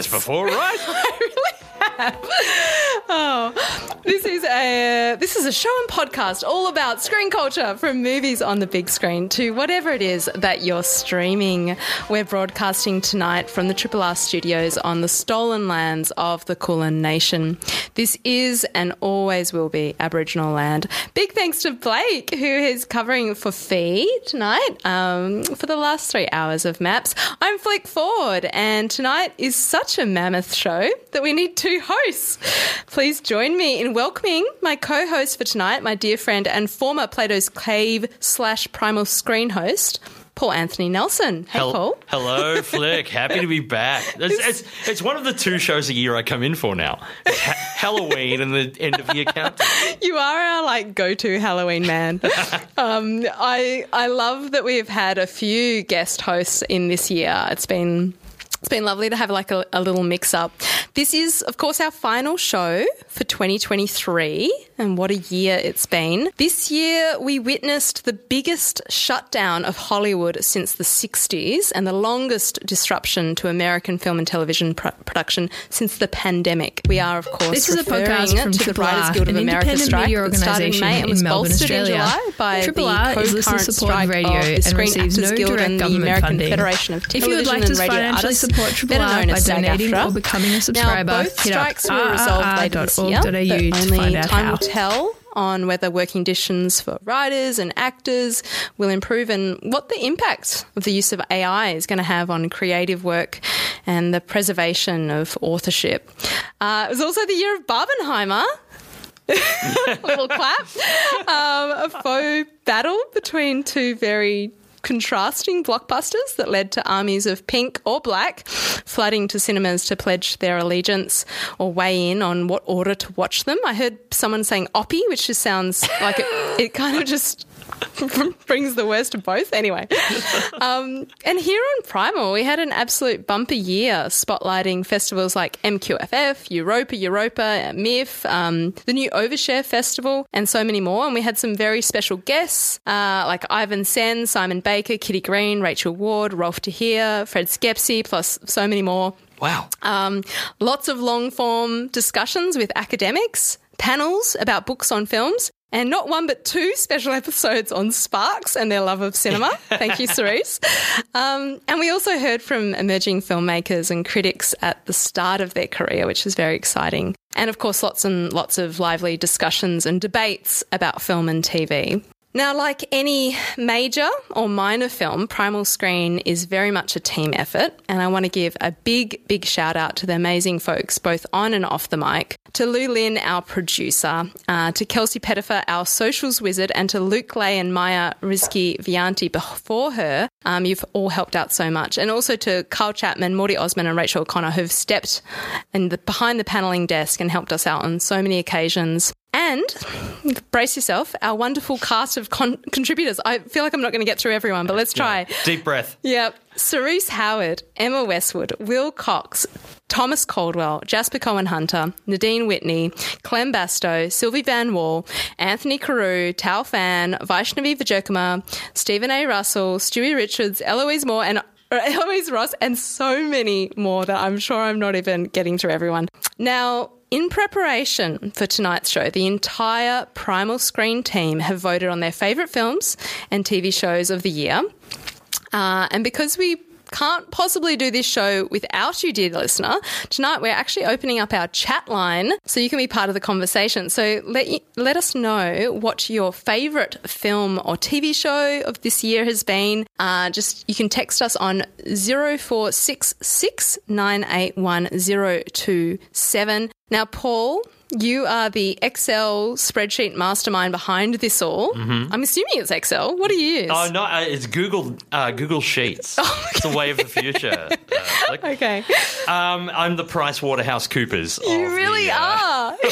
This before, right? I really have. Oh, this is a show and podcast all about screen culture, from movies on the big screen to whatever it is that you're streaming. We're broadcasting tonight from the Triple R studios on the stolen lands of the Kulin Nation. This is and always will be Aboriginal land. Big thanks to Blake, who is covering for Fee tonight um, for the last three hours of maps. I'm Flick Ford, and tonight is such a mammoth show that we need two hosts. Please join me in welcoming my co-host for tonight, my dear friend and former Plato's Cave slash Primal Screen host, Paul Anthony Nelson. Hey, Hel- Paul. Hello, Flick. Happy to be back. It's, it's, it's one of the two shows a year I come in for now. It's ha- Halloween and the end of the year countdown. You are our like go-to Halloween man. um, I I love that we've had a few guest hosts in this year. It's been it's been lovely to have like a, a little mix up. This is, of course, our final show for 2023, and what a year it's been. This year, we witnessed the biggest shutdown of Hollywood since the 60s and the longest disruption to American film and television pro- production since the pandemic. We are, of course, This is a referring podcast from to the Triple Writers R, Guild of America strike that started in May and was Melbourne, bolstered Australia. in July by Triple the R is co-current listener-supported strike radio and Screen receives Actors no Guild direct and the government American funding. Federation of If you would Television like to and Radio financially Artists, support Triple better R known by as donating or becoming a subscriber, now, both strikes were resolved later this year, but only time how. will tell on whether working conditions for writers and actors will improve and what the impact of the use of AI is going to have on creative work and the preservation of authorship. Uh, it was also the year of Barbenheimer. little clap. Um, a faux battle between two very contrasting blockbusters that led to armies of pink or black flooding to cinemas to pledge their allegiance or weigh in on what order to watch them. I heard someone saying oppie, which just sounds like it, it kind of just brings the worst of both. Anyway, um, and here on Primal, we had an absolute bumper year spotlighting festivals like MQFF, Europa, Europa, MIF, um, the new Overshare Festival, and so many more. And we had some very special guests uh, like Ivan Sen, Simon Baker, Kitty Green, Rachel Ward, Rolf de Heer, Fred Schepisi, plus so many more. Wow. Um, lots of long form discussions with academics, panels about books on films, and not one but two special episodes on Sparks and their love of cinema. Thank you, Cerise. Um, and we also heard from emerging filmmakers and critics at the start of their career, which is very exciting. And of course, lots and lots of lively discussions and debates about film and TV. Now, like any major or minor film, Primal Screen is very much a team effort, and I want to give a big, big shout out to the amazing folks, both on and off the mic, to Lou Lin, our producer, uh, to Kelsey Pettifer, our socials wizard, and to Luke Lay and Maya Rizki Vianti before her. Um, you've all helped out so much. And also to Carl Chapman, Morty Osman, and Rachel O'Connor, who've stepped in the, behind the paneling desk and helped us out on so many occasions. And brace yourself, our wonderful cast of con- contributors. I feel like I'm not going to get through everyone, but let's try. Deep breath. Yep. Cerise Howard, Emma Westwood, Will Cox, Thomas Caldwell, Jasper Cohen Hunter, Nadine Whitney, Clem Bastow, Sylvie Van Wall, Anthony Carew, Tao Fan, Vaishnavi Vajakuma, Stephen A. Russell, Stewie Richards, Eloise Moore, and uh, Eloise Ross, and so many more that I'm sure I'm not even getting to everyone. Now, in preparation for tonight's show, the entire Primal Screen team have voted on their favourite films and TV shows of the year. Uh, and because we can't possibly do this show without you, dear listener. Tonight we're actually opening up our chat line so you can be part of the conversation. So let you, let us know what your favourite film or TV show of this year has been. Uh, just you can text us on zero four six six nine eight one zero two seven. Now, Paul, you are the Excel spreadsheet mastermind behind this all. I'm assuming it's Excel. What do you use? Oh no, uh, it's Google uh, Google Sheets. It's the way of the future. Uh, okay. um, I'm the Price Waterhouse Coopers. You really are.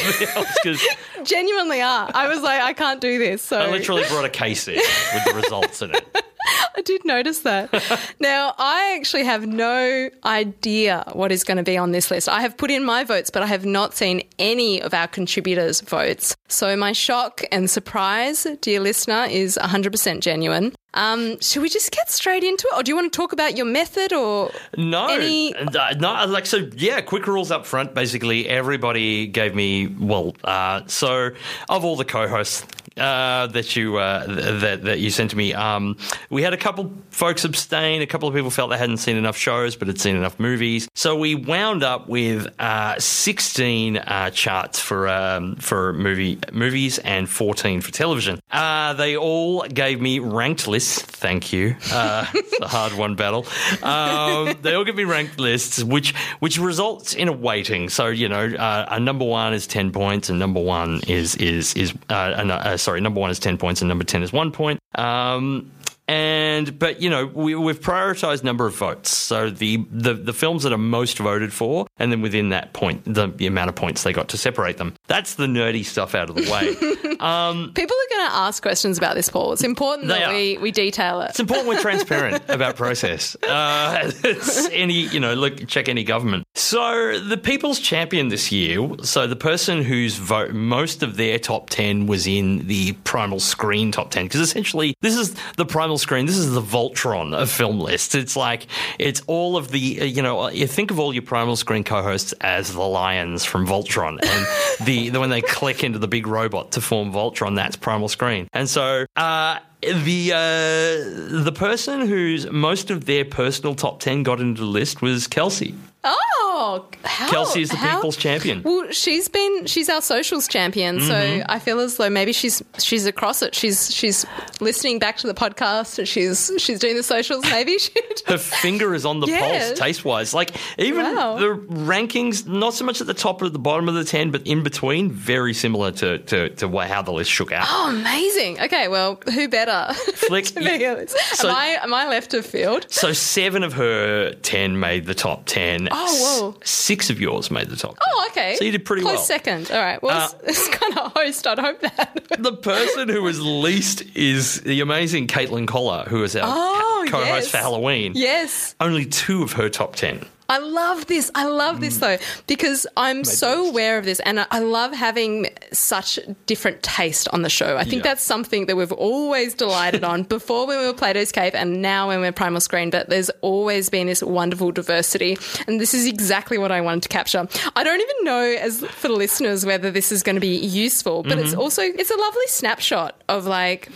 Because Genuinely are. I was like, I can't do this. So I literally brought a case in with the results in it. I did notice that. now, I actually have no idea what is going to be on this list. I have put in my votes, but I have not seen any of our contributors' votes. So, my shock and surprise, dear listener, is 100% genuine. Um, should we just get straight into it? Or do you want to talk about your method or No, any. Uh, no, like so. Yeah, quick rules up front. Basically, everybody gave me well. Uh, so of all the co-hosts uh, that you uh, th- that that you sent to me, um, we had a couple folks abstain. A couple of people felt they hadn't seen enough shows, but had seen enough movies. So we wound up with uh, sixteen uh, charts for um, for movie movies and fourteen for television. Uh, they all gave me ranked lists. Thank you. It's a hard one battle. Um, they all give me ranked lists, which which results in a weighting. So you know, a number one is ten points, and number one is is is no, uh, sorry, number one is ten points, and number ten is one point. Um, and but you know we, we've prioritized number of votes, so the, the the films that are most voted for, and then within that point, the, the amount of points they got to separate them. That's the nerdy stuff out of the way. People are going to ask questions about this, Paul. It's important that are. we, we detail it. It's important we're transparent about process. Uh, it's any, you know, look, check any government. So the people's champion this year. So the person whose vote most of their top ten was in the Primal Screen top ten, because essentially this is the Primal Screen. This is the Voltron of film lists. It's like it's all of the, uh, you know, you think of all your Primal Screen co-hosts as the lions from Voltron, and the, the when they click into the big robot to form Voltron, that's Primal Screen. And so. Uh, the uh, the person whose most of their personal top ten got into the list was Kelsey. Oh, how, Kelsey is the how- people's champion. Well, she's been she's our socials champion, so Mm-hmm. I feel as though maybe she's she's across it. She's she's listening back to the podcast. and She's she's doing the socials. Maybe she. Her finger is on the Yes. pulse, taste wise. Like even Wow. the rankings, not so much at the top or at the bottom of the ten, but in between, very similar to to, to how the list shook out. Oh, amazing. Okay, well, who better? Flick, to be yeah. honest? So- am I am I left of field? So seven of her ten made the top ten. Oh, whoa. Six of yours made the top. 10. Oh, okay. So you did pretty Close well. second. All right. Well, Uh, it's, it's kind of host. I'd hope that. The person who was least is the amazing Caitlin Collar, who is our Oh, co-host yes. for Halloween. yes. Only two of her top ten. I love this. I love Mm. this though because I'm so aware of this, and I- I love having such different taste on the show. I think Yeah. that's something that we've always delighted on before when we were Plato's Cave, and now when we're Primal Screen. But there's always been this wonderful diversity, and this is exactly what I wanted to capture. I don't even know, as for the listeners, whether this is going to be useful, but Mm-hmm. it's also it's a lovely snapshot of like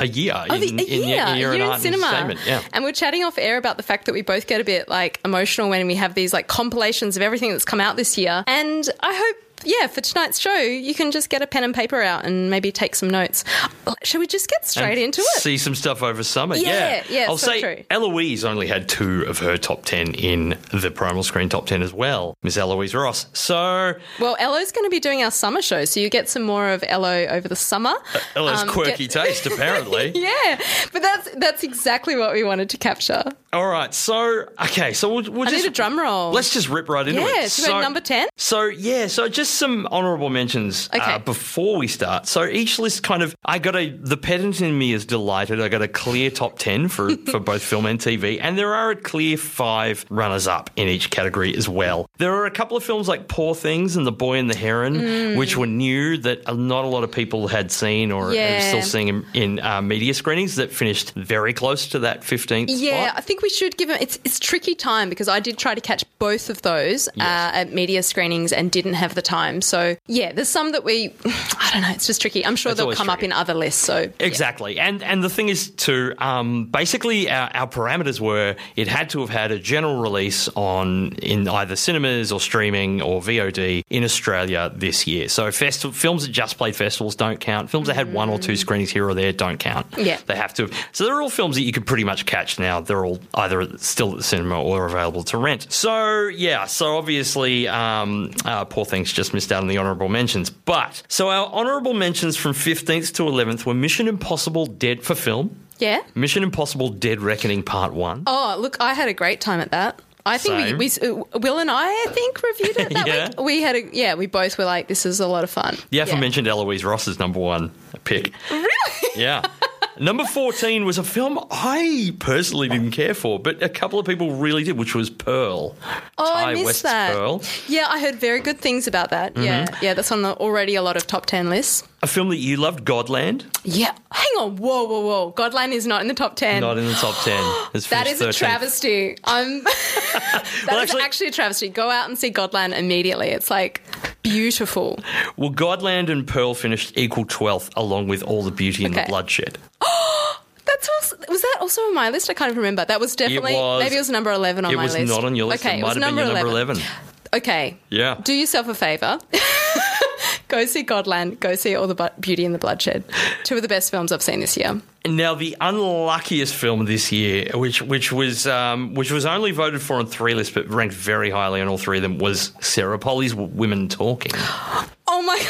A year Oh, in, a in, year, in, year a in year in and cinema. Yeah. And we're chatting off air about the fact that we both get a bit like emotional when we have these like compilations of everything that's come out this year. And I hope, yeah, for tonight's show, you can just get a pen and paper out and maybe take some notes. Shall we just get straight And into it? See some stuff over summer. Yeah, yeah, I'll so say true. Eloise only had two of her top ten in the Primal Screen top ten as well. Miss Eloise Ross. So Well, Ello's going to be doing our summer show, so you get some more of Ello over the summer. Ella's Um, quirky get- taste, apparently. Yeah, but that's that's exactly what we wanted to capture. All right. So okay. So we'll, we'll I just need a drum roll. Let's just rip right into it. Yeah, so number 10? So yeah, so just some honourable mentions Okay. uh, before we start. So each list kind of, I got a the pedant in me is delighted. I got a clear top ten for for both film and TV, and there are a clear five runners up in each category as well. There are a couple of films like Poor Things and The Boy and the Heron, Mm. which were new that not a lot of people had seen or are still seeing in, in uh, media screenings that finished very close to that fifteenth. Yeah, spot. I think think we should give them. It's it's tricky time because I did try to catch both of those uh, at media screenings and didn't have the time. So yeah, there's some that we. I don't know. It's just tricky. I'm sure It's they'll come up in other lists. So yeah. Exactly, and and the thing is too. Um, basically, our, our parameters were it had to have had a general release on in either cinemas or streaming or VOD in Australia this year. So festi- films that just played festivals don't count. Films that had one or two screenings here or there don't count. Yeah. they have to. So they're all films that you could pretty much catch now. They're all either still at the cinema or available to rent. So yeah, so obviously, um, uh, poor things just missed out on the honourable mentions. But so our honourable mentions from 15th to 11th were Mission Impossible Dead for film, yeah. Mission Impossible Dead Reckoning Part One. Oh, look, I had a great time at that. I think we, we uh, Will and I, I think, reviewed it that Yeah. week. We had a yeah, we both were like, this is a lot of fun. The aforementioned Eloise Ross's number one pick. Really? Yeah. Number 14 was a film I personally didn't care for, but a couple of people really did, which was Pearl. Oh, Ti I missed West's that. Pearl. Yeah, I heard very good things about that. Yeah, Mm-hmm. yeah, that's on the, already a lot of top ten lists. A film that you loved, Godland. Yeah, hang on, whoa, whoa, whoa! Godland is not in the top ten. Not in the top 10. It's that finished a travesty. I'm. that is Well, actually- actually a travesty. Go out and see Godland immediately. It's like beautiful. Well, Godland and Pearl finished equal 12th, along with All the Beauty and the Bloodshed. That's also, was that also on my list? I can't remember. That was definitely was. maybe it was number eleven on my list. it was not on your list. Okay, it it might was have been number your number 11. Okay, Yeah. do yourself a favor. go see Godland. Go see All the Beauty and the Bloodshed. Two of the best films I've seen this year. Now, the unluckiest film this year, which which was um, which was only voted for on three lists, but ranked very highly on all three of them, was Sarah Polley's Women Talking. Oh my!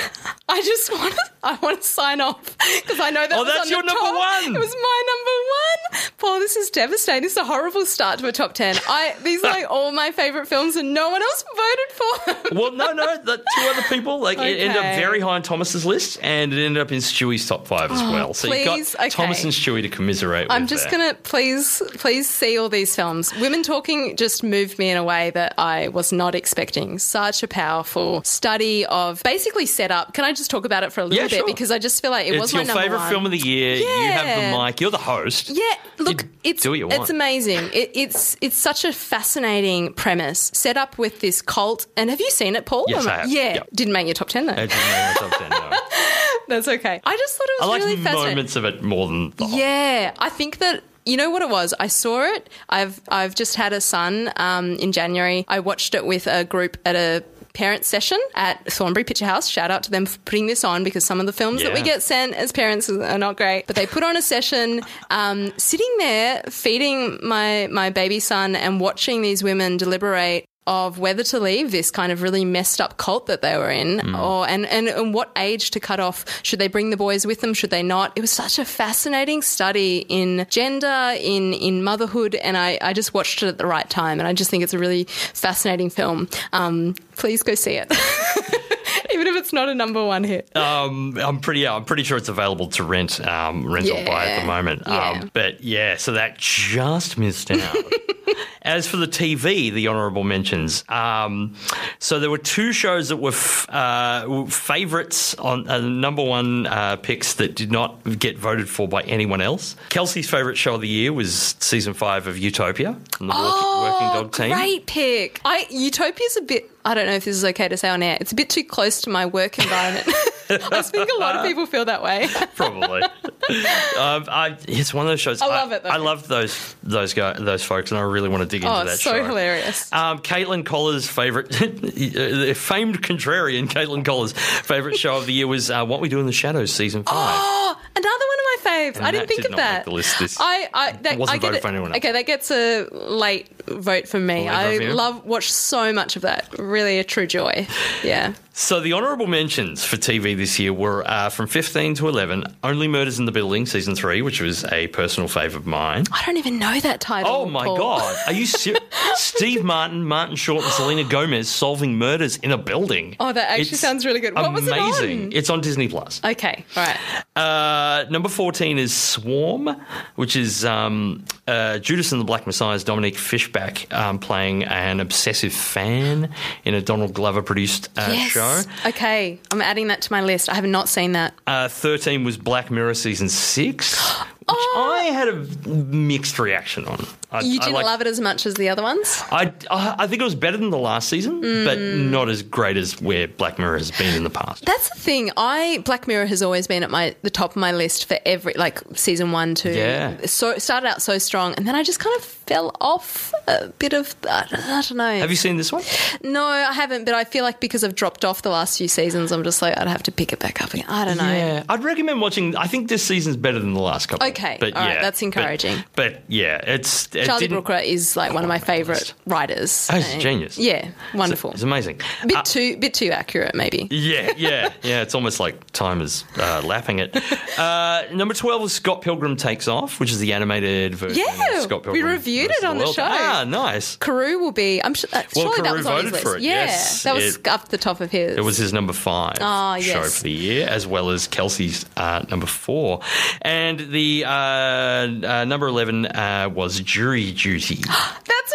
I just want to. I want to sign off because I know that. Oh, was that's your number top. one. It was my number one. Paul, this is devastating. This is a horrible start to a top ten. I these are like all my favorite films, and no one else voted for them. Well, no, no, the two other people. Like it ended up very high on Thomas's list, and it ended up in Stewie's top five as well. So you please, got okay. Thomas Stewie to commiserate. I'm just there. gonna please, please see all these films. Women Talking just moved me in a way that I was not expecting. Such a powerful study of basically set up. Can I just talk about it for a little Yeah, bit sure. because I just feel like it It's was your my number favorite one. film of the year. Yeah. You have the mic. You're the host. Yeah, look, You it's do what you want. it's amazing. It, it's it's such a fascinating premise set up with this cult. And have you seen it, Paul? Yes, I have. Yeah, Yep. didn't make your top ten though. It didn't make my top 10, no. That's okay. I just thought it I was like really fascinating. moments of it more than the whole. Yeah, I think that you know what it was. I saw it. I've I've just had a son um, in January. I watched it with a group at a parent session at Thornbury Picture House. Shout out to them for putting this on because some of the films that we get sent as parents are not great. But they put on a session, um, sitting there feeding my my baby son and watching these women deliberate of whether to leave this kind of really messed up cult that they were in or and, and and what age to cut off. Should they bring the boys with them? Should they not? It was such a fascinating study in gender in in motherhood and I, I just watched it at the right time and I just think it's a really fascinating film. Um, please go see it even if it's not a number one hit Um, I'm pretty. Yeah, I'm pretty sure it's available to rent, um, rent or buy at the moment. Yeah. Um, but yeah, so that just missed out. As for the TV, the honourable mentions. Um, so there were two shows that were f- uh, favourites on uh, number one uh, picks that did not get voted for by anyone else. Kelsey's favourite show of the year was season five of Utopia from the working, working Dog team. Oh, Great pick. I Utopia's a bit. I don't know if this is okay to say on air. It's a bit too close to my work environment. I think a lot of people feel that way. Probably. um, I, it's one of those shows. I love it, though. I love those those guys, those folks, and I really want to dig into Oh, that it's so show. hilarious. Um, Caitlin Collar's favorite, the famed contrarian Caitlin Collar's favorite show of the year was uh, What We Do in the Shadows season five. Oh, another one of my faves. And I didn't think did of that. make the list this- I, I, that, wasn't I voted for anyone else. Okay, that gets a late vote for me. I love watch so much of that. Really a true joy. Yeah. So the honourable mentions for TV this year were uh, from 15 to 11, Only Murders in the Building season three, which was a personal fave of mine. I don't even know that title. Oh my Paul. God! Are you serious? Steve Martin, Martin Short, and Selena Gomez solving murders in a building. Oh, that actually It's sounds really good. What was it amazing. on? It's on Disney Plus. Okay, all right. Uh, number 14 is Swarm, which is um, uh, Judas and the Black Messiah's Dominique Fishback um, playing an obsessive fan in a Donald Glover produced uh, yes. show. Okay, I'm adding that to my list. I have not seen that. Uh, 13 was Black Mirror season 6. I had a mixed reaction on. I, You didn't like- love it as much as the other ones? I, I I think it was better than the last season, but Mm. not as great as where Black Mirror has been in the past. That's the thing. I Black Mirror has always been at my the top of my list for every like season one, two. Yeah. So started out so strong, and then I just kind of fell off a bit of. I don't, I don't know. Have you seen this one? No, I haven't. But I feel like because I've dropped off the last few seasons, I'm just like I'd have to pick it back up again. I don't know. Yeah, I'd recommend watching. I think this season's better than the last couple. Okay, but all right, yeah, that's encouraging. But, yeah, it's it Charlie Brooker is like one of my favourite writers. Oh, he's a genius. Yeah, wonderful. It's amazing. A bit Uh, too bit too accurate, maybe. yeah, yeah, yeah. It's almost like time is uh, lapping it. Uh, number twelve is Scott Pilgrim Takes Off, which is the animated version. Yeah, of Scott Pilgrim. we reviewed it on the World. show. Ah, nice. Carew will be. I'm sure. Uh, Well, surely that Carew was on his voted list. for it, Yeah, yes. that was It- up the top of his. It was his number five Ah, show for the year, as well as Kelsey's uh, number four. And the uh, uh, number 11 uh, was Jury Duty. That's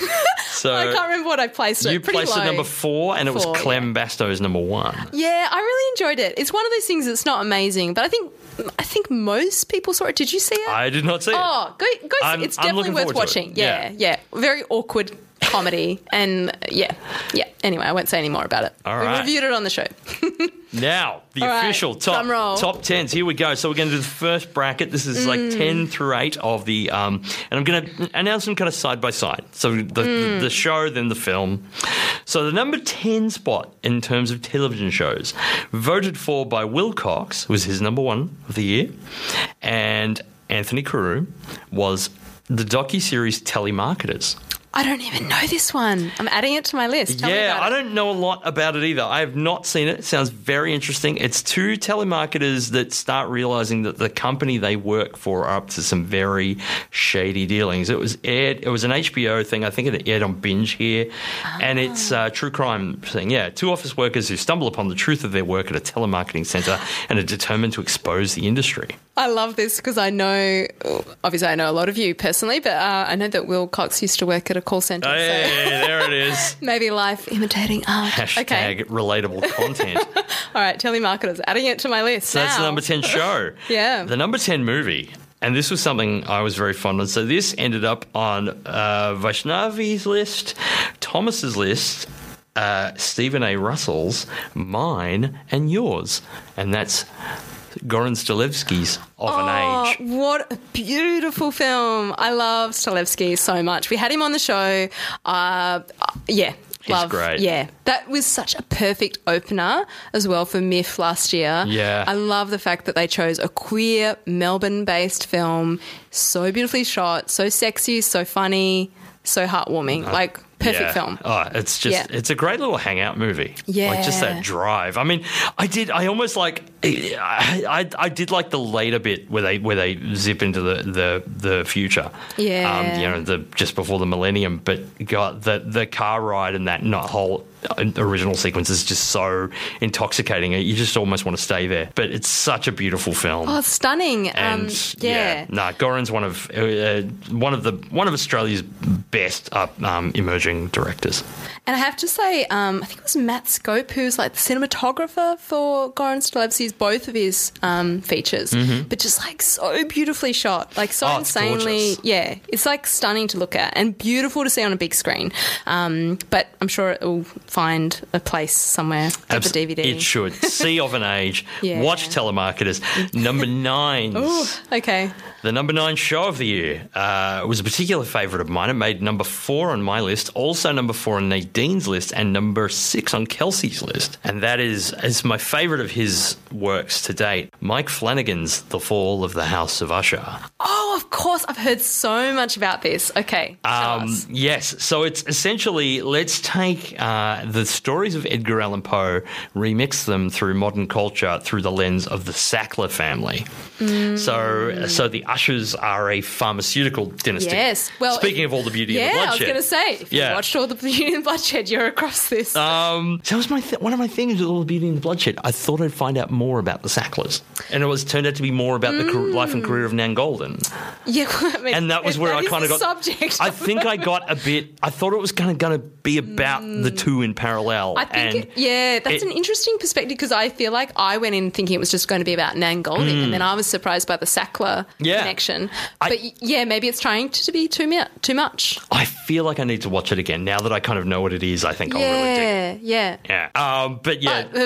mine. So I can't remember what I placed it. you Pretty placed low. it number four, and it was Four, Clem Bastow's number one. Yeah, I really enjoyed it. It's one of those things that's not amazing, but I think I think most people saw it. Did you see it? I did not see it. oh, go go! see I'm- it's definitely worth to it. watching. Yeah, yeah, Very awkward comedy, and yeah, yeah. Anyway, I won't say any more about it. All we reviewed it on the show. Now, the All right, official top drum roll. top tens. Here we go. So we're going to do the first bracket. This is Mm. like ten through eight of the, um, and I'm going to announce them kind of side by side. So the, Mm. the the show, then the film. So the number ten spot in terms of television shows, voted for by Will Cox, was his number one of the year, and Anthony Carew was the docu series Telemarketers. I don't even know this one. I'm adding it to my list. Tell yeah, I don't know a lot about it either. I have not seen it. It sounds very interesting. It's two telemarketers that start realizing that the company they work for are up to some very shady dealings. It was aired. It was an HBO thing. I think it aired on Binge here, and it's a true crime thing. Yeah, two office workers who stumble upon the truth of their work at a telemarketing center and are determined to expose the industry. I love this because I know, obviously, I know a lot of you personally, but uh, I know that Will Cox used to work at a call center. Hey, So there it is. maybe life imitating art. Hashtag Okay. relatable content. All right, telemarketers, adding it to my list. So that's the number 10 show. Yeah. The number 10 movie. And this was something I was very fond of. So this ended up on uh, Vaishnavi's list, Thomas's list, uh, Stephen A. Russell's, mine, and yours. And that's Goran Stolevski's Of Oh, an Age. what a beautiful film. I love Stolevski so much. We had him on the show. Uh, uh, yeah. He's love. great. Yeah. That was such a perfect opener as well for MIF last year. Yeah. I love the fact that they chose a queer Melbourne based film. So beautifully shot, so sexy, so funny, so heartwarming. Like, perfect Yeah. film. Oh, it's just Yeah. it's a great little hangout movie. Yeah, like just that drive. I mean, I did. I almost like. I, I I did like the later bit where they where they zip into the the, the future. Yeah. Um, you know, the just before the millennium. But got the the car ride and that not whole original sequence is just so intoxicating. You just almost want to stay there. But it's such a beautiful film. Oh, stunning. and um, yeah. nah, Goran's one of uh, one of the one of Australia's best up um, emerging directors. And I have to say, um, I think it was Matt Scope who's like the cinematographer for Goran Stolevski's both of his um, features, but just like so beautifully shot, like so Mm-hmm. Oh, insanely, gorgeous. yeah, it's like stunning to look at and beautiful to see on a big screen. Um, but I'm sure it will find a place somewhere for Abs- the DVD. It should. See of an Age. Yeah. Watch Telemarketers. Number nine. Ooh, okay. The number nine show of the year uh, was a particular favourite of mine. It made number four on my list, also number four on Nadine's list, and number six on Kelsey's list. And that is, is my favourite of his works to date Mike Flanagan's The Fall of the House of Usher. Oh, of course. I've heard so much about this. Okay. Um, yes, so it's essentially let's take uh, the stories of Edgar Allan Poe, remix them through modern culture through the lens of the Sackler family. Mm. So, so the Ushers are a pharmaceutical dynasty. Yes. Well, speaking of all the beauty yeah, and the I was bloodshed, going to say, if Yeah. you watched all the Beauty and Bloodshed, you're across this. Um, so that was my th- one of my things with all the beauty and the bloodshed. I thought I'd find out more about the Sacklers, and it was turned out to be more about the car- life and career of Nan Goldin. Yeah, I mean, and that was where I kind of the got. subject. I think I got a bit. I thought it was going to be about the two in parallel. Mm. I think, and it- yeah, that's it- an interesting perspective because I feel like I went in thinking it was just going to be about Nan Goldin, and then I was surprised by the Sackler Mm. Yeah. connection. But y- yeah, maybe it's trying to be too too much. I feel like I need to watch it again now that I kind of know what it is. I think I'll really yeah, yeah. Yeah. Um, but yeah. Uh,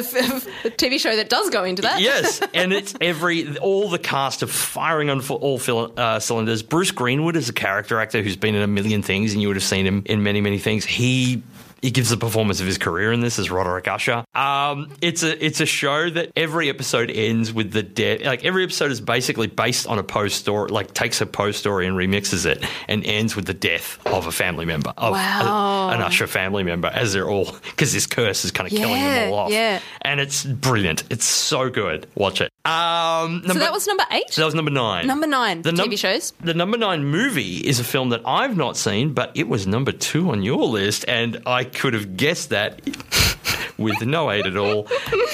a TV show that does go into that. yes, and it's every all the cast of firing on all uh, cylinders. Bruce Greenwood is a character actor who's been in a million things, and you would have seen him in many, many things. He. He gives the performance of his career in this as Roderick Usher. Um, it's a it's a show that every episode ends with the death. Like every episode is basically based on a Poe story, like takes a Poe story and remixes it, and ends with the death of a family member of Wow. a- an Usher family member, as they're all because this curse is kind of killing them all off. yeah. and it's brilliant. It's so good. Watch it. Um, So that was number eight. so that was number nine. Number nine, num- TV shows. The number nine movie is a film that I've not seen, but it was number two on your list, and I could have guessed that with no aid at all.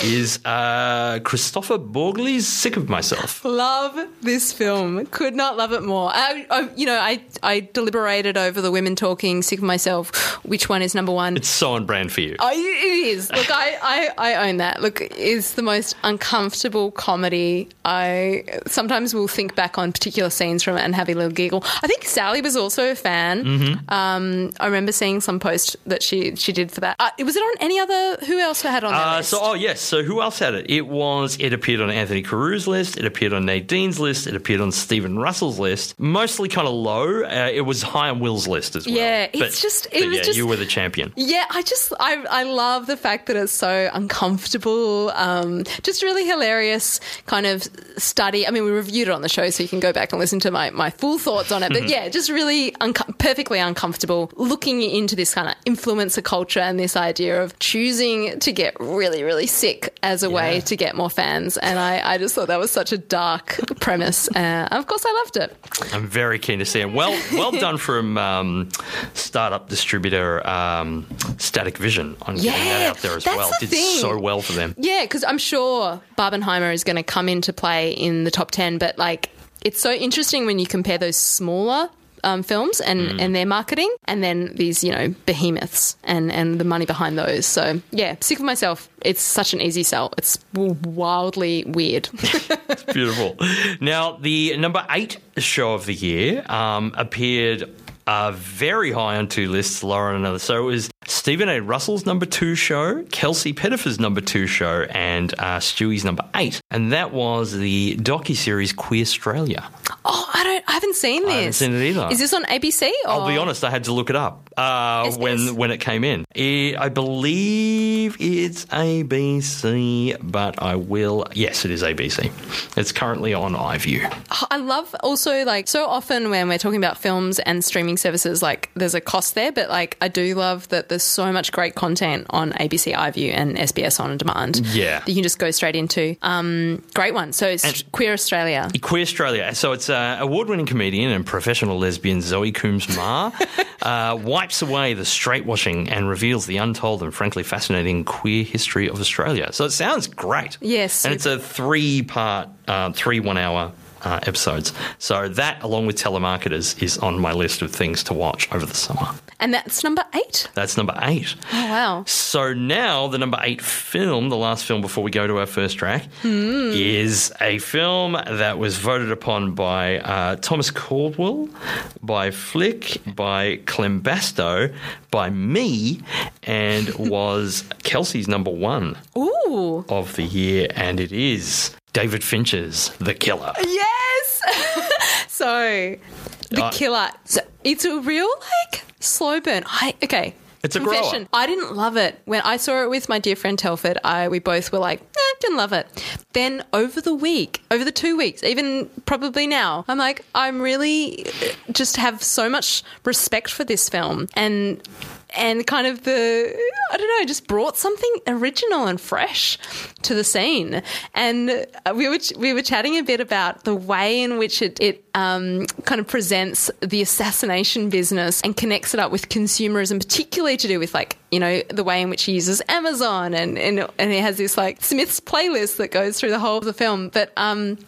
Is uh, Kristoffer Borgli's "Sick of Myself"? Love this film. Could not love it more. I, I, you know, I, I deliberated over the women talking. Sick of myself. Which one is number one? It's so on brand for you. I, it is. Look, I, I, I own that. Look, it's the most uncomfortable comedy. I sometimes will think back on particular scenes from it and have a little giggle. I think Sally was also a fan. Mm-hmm. Um, I remember seeing some post that she she did for that. Uh, was it on any other? Who else had on that Uh, list? so, oh yes. So, who else had it? It was. It appeared on Anthony Carew's list. It appeared on Nadine's list. It appeared on Stephen Russell's list. Mostly kind of low. Uh, it was high on Will's list as well. Yeah, it's But- just- it was yeah, just- you were the champion. Yeah, I just I I love the fact that it's so uncomfortable. Um, just really hilarious kind of study. I mean, we reviewed it on the show, so you can go back and listen to my, my full thoughts on it. But yeah, just really unco- perfectly uncomfortable looking into this kind of influencer culture and this idea of choosing to get really really sick as a way to get more fans. And I I just thought that was such a dark premise. Uh, of course, I loved it. I'm very keen to see it. Well, well done from um, startup distributor um, Static Vision on getting that out there as well. the Did thing. so well for them. Yeah, because I'm sure Barbenheimer is going to come into play in the top 10, but like it's so interesting when you compare those smaller um, films and, Mm. and their marketing and then these, you know, behemoths and, and the money behind those. So, yeah, Sick of Myself, it's such an easy sell. It's wildly weird. It's beautiful. Now, the number eight show of the year um, appeared uh, very high on two lists, lower on another. So it was Stephen A. Russell's number two show, Kelsey Pettifer's number two show, and uh, Stewie's number eight. And that was the docu-series Queer Australia. oh, I don't, I haven't seen this. I haven't seen it either. Is this on ABC? Or? I'll be honest, I had to look it up uh, when when it came in. It, I believe it's ABC, but I will. Yes, it is ABC. It's currently on iView. I love also like so often when we're talking about films and streaming services, like there's a cost there, but like I do love that there's so much great content on ABC iView and SBS on demand. Yeah. that you can just go straight into. Um, great one. So it's And- Queer Australia. Queer Australia. So it's uh, award-winning comedian and professional lesbian Zoë Coombs Marr uh, wipes away the straight washing and reveals the untold and frankly fascinating queer history of Australia. So it sounds great. Yes. and it's a three-part, uh, three one-hour. Uh, episodes. So that, along with telemarketers, is on my list of things to watch over the summer. And that's number eight. That's number eight. Oh wow. So now the number eight film, the last film before we go to our first track, is a film that was voted upon by uh, Thomas Caldwell, by Flick, by Clem Bastow, by me, and was Kelsey's number one Ooh. of the year, and it is David Fincher's The Killer. Yes. so the Uh, killer. So it's a real like slow burn. I okay. It's a grower. Confession. I didn't love it when I saw it with my dear friend Telford. I we both were like, eh, didn't love it. Then over the week, over the two weeks, even probably now, I'm like, I'm really uh, just have so much respect for this film and and kind of the I don't know, just brought something original and fresh to the scene. And uh, we were we were chatting a bit about the way in which it it um, kind of presents the assassination business and connects it up with consumerism, particularly to do with like you know the way in which he uses Amazon and and and he has this like Smith's playlist that goes through the whole of the film. But um,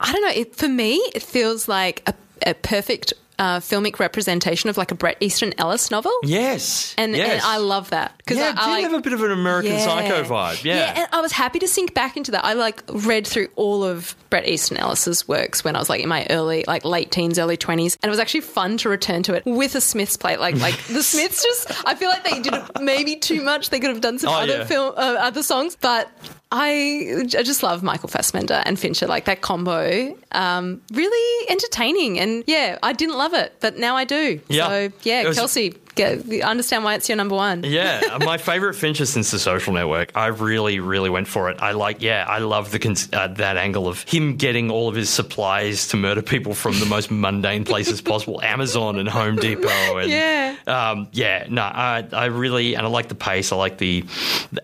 I don't know. It, for me, it feels like a a perfect uh, filmic representation of like a Bret Easton Ellis novel. Yes. And, yes. and I love that because yeah, I, it did like, have a bit of an American Yeah. Psycho vibe. Yeah. and I was happy to sink back into that. I like read through all of Bret Easton Ellis's works when I was like in my early, like late teens, early twenties, and it was actually fun to return to it with a Smiths plate. Like, like the Smiths just, I feel like they did it maybe too much. They could have done some Oh, other yeah. film, uh, other songs, but. I, I just love Michael Fassbender and Fincher, like that combo. Um, really entertaining. And yeah, I didn't love it, but now I do. Yeah. So yeah, was- Kelsey, get, understand why it's your number one. Yeah, my favorite Fincher since The Social Network. I really, really went for it. I like, yeah, I love the cons- uh, that angle of him getting all of his supplies to murder people from the most mundane places possible, Amazon and Home Depot. And, Yeah. um, yeah. No, I, I really, and I like the pace. I like the,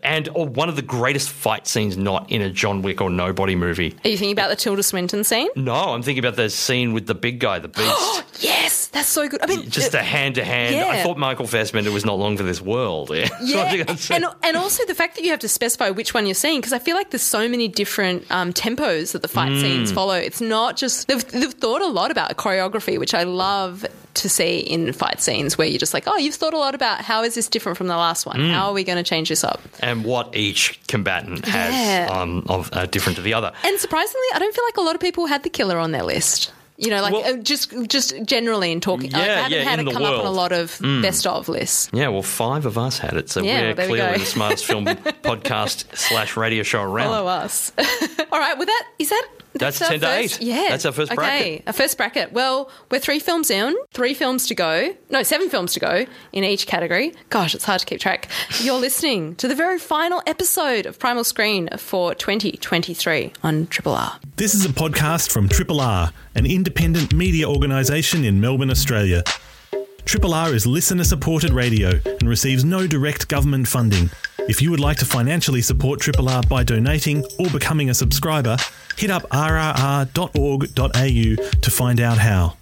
and oh, one of the greatest fight scenes not in a John Wick or Nobody movie. Are you thinking about the Tilda Swinton scene? No, I'm thinking about the scene with the big guy, the beast. Oh yes, that's so good. I mean, Just a hand to hand. I thought Michael Fassbender was not long for this world. Yeah, Yeah, I think I'd say. and and also the fact that you have to specify which one you're seeing because I feel like there's so many different um, tempos that the fight Mm. scenes follow. It's not just they've, they've thought a lot about choreography, which I love to see in fight scenes where you're just like, oh, you've thought a lot about how is this different from the last one? Mm. How are we going to change this up? and what each combatant has Yeah. um, of uh, different to the other. And surprisingly, I don't feel like a lot of people had the killer on their list. You know, like Well- uh, just just generally in talking, like, I Yeah, haven't yeah, had in it come up on a. Mm. lot of best of lists. Yeah, well, five of us had it, so Yeah, we're there we clearly the smartest film podcast slash radio show around. Follow us. All right. Well, that is that. That's our 10 to first- 8. Yeah, That's our first okay, bracket. Our first bracket. Well, we're three films in, three films to go. No, seven films to go in each category. Gosh, it's hard to keep track. You're listening to the very final episode of Primal Screen for 2023 on Triple R. This is a podcast from Triple R, an independent media organisation in Melbourne, Australia. Triple R is listener supported radio and receives no direct government funding. If you would like to financially support Triple R by donating or becoming a subscriber, hit up rrr.org.au to find out how.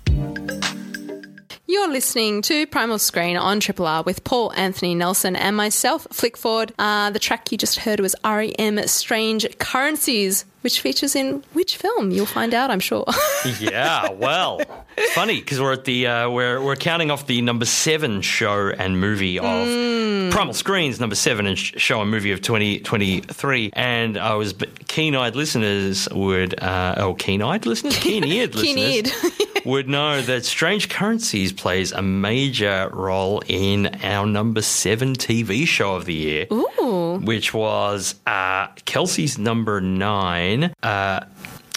You're listening to Primal Screen on Triple R with Paul Anthony Nelson and myself, Flick Ford. Uh, the track you just heard was REM Strange Currencies, which features in which film? You'll find out, I'm sure. yeah, well, it's funny because we're at the uh, we're we're counting off the number seven show and movie of Mm. Primal Screens, number seven and sh- show and movie of twenty twenty three, and I was keen-eyed listeners would uh, oh keen-eyed listeners, keen-eared listeners would know that Strange Currencies plays a major role in our number seven TV show of the year, Ooh. which was uh, Kelsey's number nine. Uh,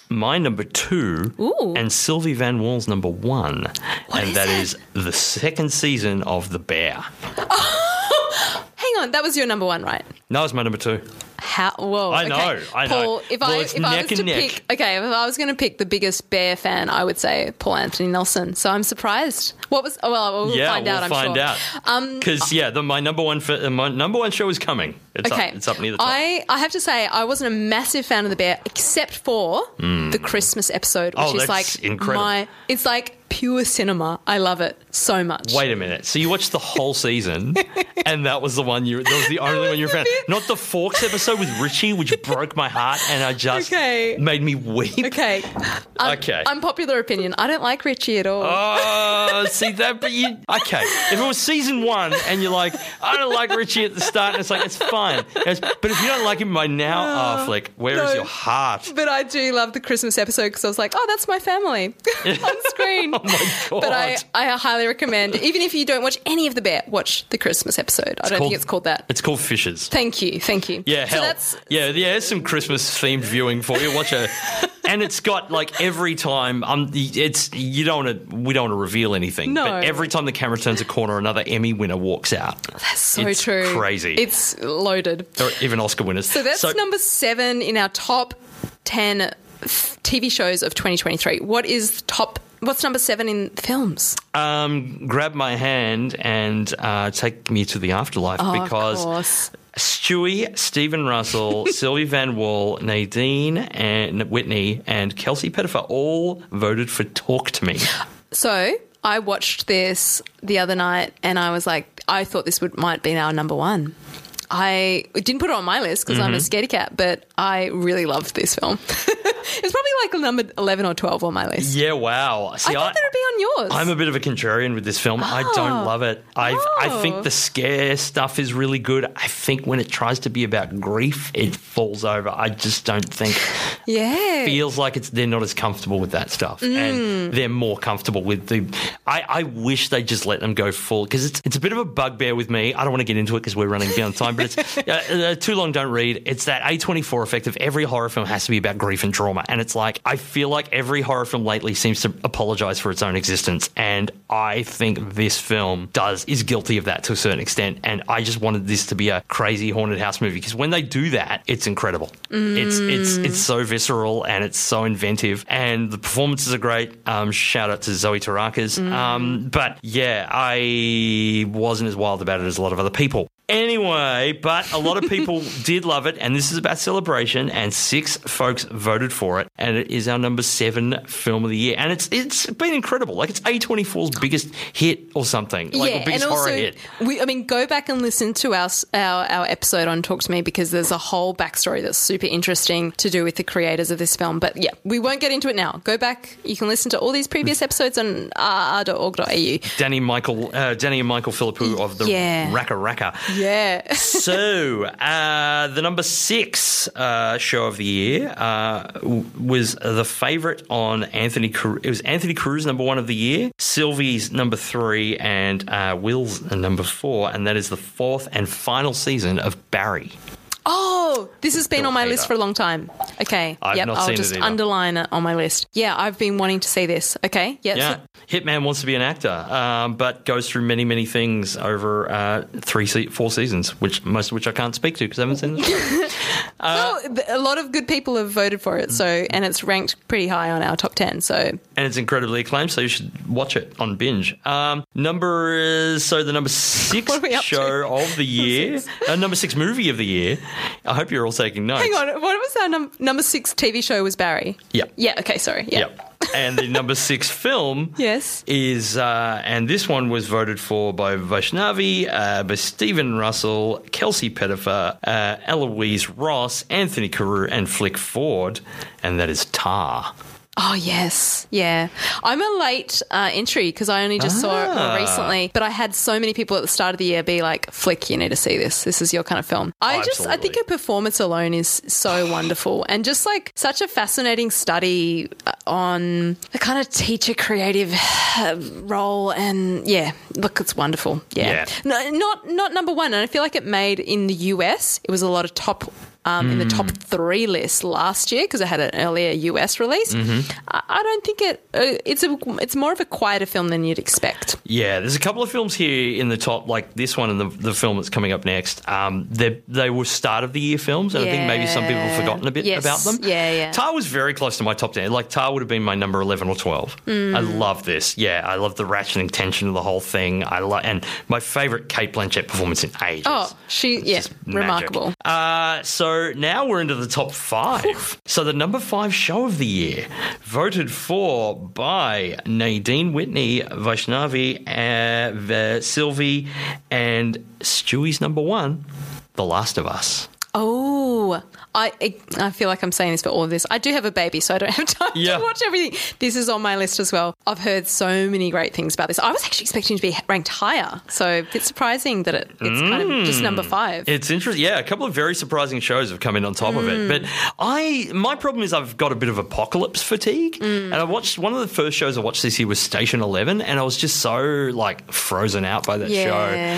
my number two, Ooh. and Sylvie Van Wall's number one, and is that that? is the second season of The Bear. Hang on, that was your number one, right? No, it's my number two. How? Whoa! I okay. know, I know. Paul, if Well, I if I was to neck. pick, okay, if I was going to pick the biggest Bear fan, I would say Paul Anthony Nelson. So I'm surprised. What was? Oh, well, we'll yeah, find we'll out. I'm find sure. out. Um, Because yeah, the, my number one, my number one show is coming. It's Okay, up, it's up near the top. I, I have to say I wasn't a massive fan of the bear, except for the Christmas episode, which. Oh, is that's like incredible. my. It's like pure cinema. I love it so much. Wait a minute. So you watched the whole season, and that was the one you. That was the only one you found. Not the Forks episode with Richie, which broke my heart, and I just Okay. made me weep. Okay. Un- Okay. Unpopular opinion. I don't like Richie at all. Oh, see that? But you okay? If it was season one and you're like, I don't like Richie at the start, and it's like it's fine. It's- but if you don't like him by now, oh, Flick, where is no. your heart? But I do love the Christmas episode because I was like, oh, that's my family on screen. Oh my god! But I, I highly recommend, even if you don't watch any of the bear, watch the Christmas episode. I don't called- think it's called that. It's called Fishes. Thank you, thank you. Yeah, so hell. that's yeah, yeah. There's some Christmas themed viewing for you. Watch a, and it's got like every time. Um, it's you don't want to. We don't want to reveal anything. No. But every time the camera turns a corner, another Emmy winner walks out. that's so it's true. crazy. It's loaded. Or even Oscar winners. So that's number seven in our top ten TV shows of 2023. What is the top? What's number seven in films? Um, grab my hand and uh, take me to the afterlife Oh, because. Stewie, Stephen Russell, Sylvie Van Wall, Nadine, and Whitney, and Kelsey Pettifer all voted for "Talk to Me." So I watched this the other night, and I was like, I thought this would might be our number one. I didn't put it on my list because I'm a Mm-hmm. scaredy cat, but I really loved this film. it's probably like number 11 or 12 on my list. Yeah, wow. See, I thought that would be on yours. I'm a bit of a contrarian with this film. I don't love it. I I Oh. think the scare stuff is really good. I think when it tries to be about grief, it falls over. I just don't think yeah. feels like it's they're not as comfortable with that stuff, Mm. and they're more comfortable with the. I, I wish they just let them go full because it's it's a bit of a bugbear with me. I don't want to get into it because we're running down time, but it's uh, uh, too long. Don't read. It's that A24 effect of every horror film has to be about grief and trauma, and it's like I feel like every horror film lately seems to apologize for its own existence, and I think this film does is guilty of that to a certain extent. And I just wanted this to be a crazy haunted house movie because when they do that, it's incredible. It's it's it's so visceral and it's so inventive, and the performances are great. Um, shout out to Zoe Terakes. Um, but yeah, I wasn't as wild about it as a lot of other people. Anyway, but a lot of people did love it, and this is about celebration, and six folks voted for it, and it is our number seven film of the year, and it's it's been incredible. Like it's A24's biggest hit or something, like or biggest and horror also, hit. we, I mean, go back and listen to our, our our episode on Talk to Me because there's a whole backstory that's super interesting to do with the creators of this film. But yeah, we won't get into it now. Go back. You can listen to all these previous episodes on rr.org.au. Danny Michael, uh, Danny and Michael Philippou of the Yeah. RackaRacka. Yeah. so uh, the number six uh, show of the year uh, was the favorite on Anthony. Car- it was Anthony Carew's number one of the year, Sylvie's number three, and uh, Will's number four, and that is the fourth and final season of Barry. Oh, this has been Bill on my Hader. list for a long time. Okay. I've yep. not I'll seen it just either. underline it on my list. Yeah, I've been wanting to see this. Okay. Yep. Yeah, Hitman wants to be an actor, um, but goes through many, many things over uh, three, se- four seasons, which most of which I can't speak to because I haven't seen it. well, th- a lot of good people have voted for it, so and it's ranked pretty high on our top ten. So and it's incredibly acclaimed, so you should watch it on binge. Um, number is so the number six What are we up show of the year, uh, number six movie of the year. I hope you're all taking notes. hang on, what was our num- number six TV show? Was Barry? Yep. Yeah. Okay. Sorry. Yeah. Yep. And the number six film Yes. is, uh, and this one was voted for by Vaishnavi, uh, by Stephen Russell, Kelsey Pettifer, uh, Eloise Ross, Anthony Carew, and Flick Ford, and that is Tar. Oh yes, yeah. I'm a late uh, entry because I only just saw it Ah. more recently. But I had so many people at the start of the year be like, "Flick, you need to see this. This is your kind of film." I just, I think her performance alone is so wonderful, and just like such a fascinating study uh, on the kind of teacher creative role. And yeah, look, it's wonderful. Yeah, Yeah. No, not not number one. And I feel like it made in the US. It was a lot of top. Um, in the top Mm. three list last year because it had an earlier US release. Mm-hmm. I, I don't think it. Uh, it's a. It's more of a quieter film than you'd expect. Yeah, there's a couple of films here in the top, like this one and the, the film that's coming up next. Um, they they were start of the year films, and I think maybe some people have forgotten a bit Yes. about them. Yeah, yeah. Tar was very close to my top ten. Like Tar would have been my number eleven or twelve. Mm. I love this. Yeah, I love the ratcheting tension of the whole thing. I love and my favorite Cate Blanchett performance in ages. Oh, she. Yeah, remarkable. Uh, so now we're into the top five. so the number five show of the year, voted for by Nadine Whitney, Vaishnavi, uh, Sylvie, and Stewie's number one, The Last of Us. Oh, I I feel like I'm saying this for all of this. I do have a baby, so I don't have time Yeah. to watch everything. This is on my list as well. I've heard so many great things about this. I was actually expecting to be ranked higher, so it's surprising that it, it's kind of just number mm. five. It's interesting. Yeah, a couple of very surprising shows have come in on top of it. Mm. But I, my problem is I've got a bit of apocalypse fatigue, mm. and I watched one of the first shows I watched this year was Station Eleven, and I was just so like frozen out by that Yeah.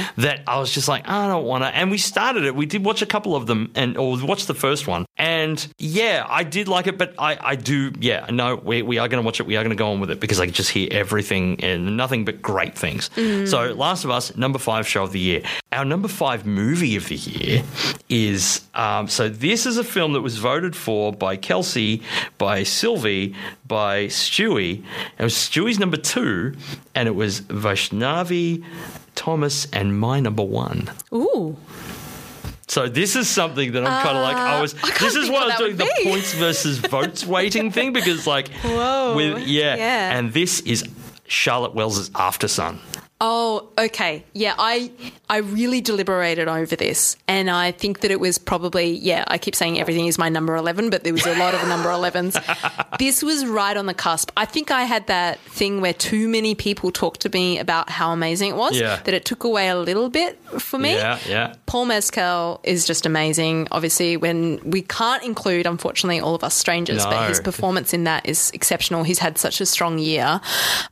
show that I was just like, I don't want to. And we started it. We did watch a couple of them, and or watch the first one, and yeah, I did like it, but I, I do, yeah, no, we, we are going to watch it. We are going to go on with it because I just hear everything and nothing but great things. So, Last of Us, number five show of the year. Our number five movie of the year is um, so this is a film that was voted for by Kelsey, by Sylvie, by Stewie. It was Stewie's number two, and it was Vaishnavi, Thomas, and my number one. Ooh, So this is something that I'm kind of like I was. Uh, I this is why I was doing the points versus votes weighting thing because like, Whoa. with yeah, Yeah. and this is Charlotte Wells's Aftersun. Oh, okay. Yeah, I I really deliberated over this, and I think that it was probably yeah. I keep saying everything is my number eleven, but there was a lot of number elevens. this was right on the cusp. I think I had that thing where too many people talked to me about how amazing it was Yeah. that it took away a little bit for me. Yeah, yeah. Paul Mescal is just amazing. Obviously, when we can't include, unfortunately, all of us strangers, No. but his performance in that is exceptional. He's had such a strong year.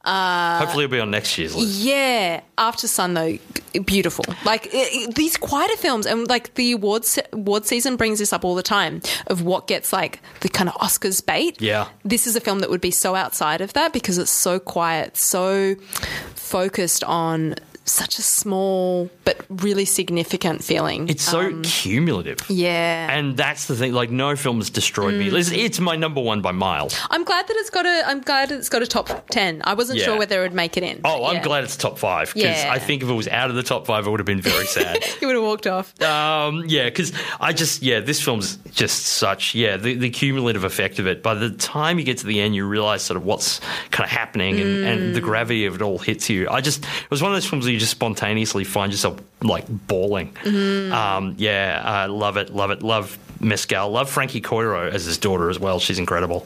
Uh, Hopefully, it'll be on next year's list. Yeah, Aftersun though, beautiful. Like i i- these quieter films, and like the awards award season brings this up all the time of what gets like the kind of Oscars bait. Yeah. this is a film that would be so outside of that because it's so quiet, so focused on such a small but really significant feeling. It's so cumulative. Um, yeah. Mm. And that's the thing. Like, no film's destroyed me. It's, it's my number one by miles. I'm glad that it's got a. I'm glad it's got a top ten. I wasn't Yeah. sure whether it would make it in. Oh, I'm Yeah. glad it's top five because Yeah. I think if it was out of the top five, I would have been very sad. you would have walked off. um, yeah, because I just yeah, this film's just such yeah the, the cumulative effect of it. By the time you get to the end, you realize sort of what's kind of happening and, and the gravity of it all hits you. I just it was one of those films where you just spontaneously find yourself like bawling. Um, yeah, I love it, love it, love Mescal, love Frankie Corio as his daughter as well. She's incredible.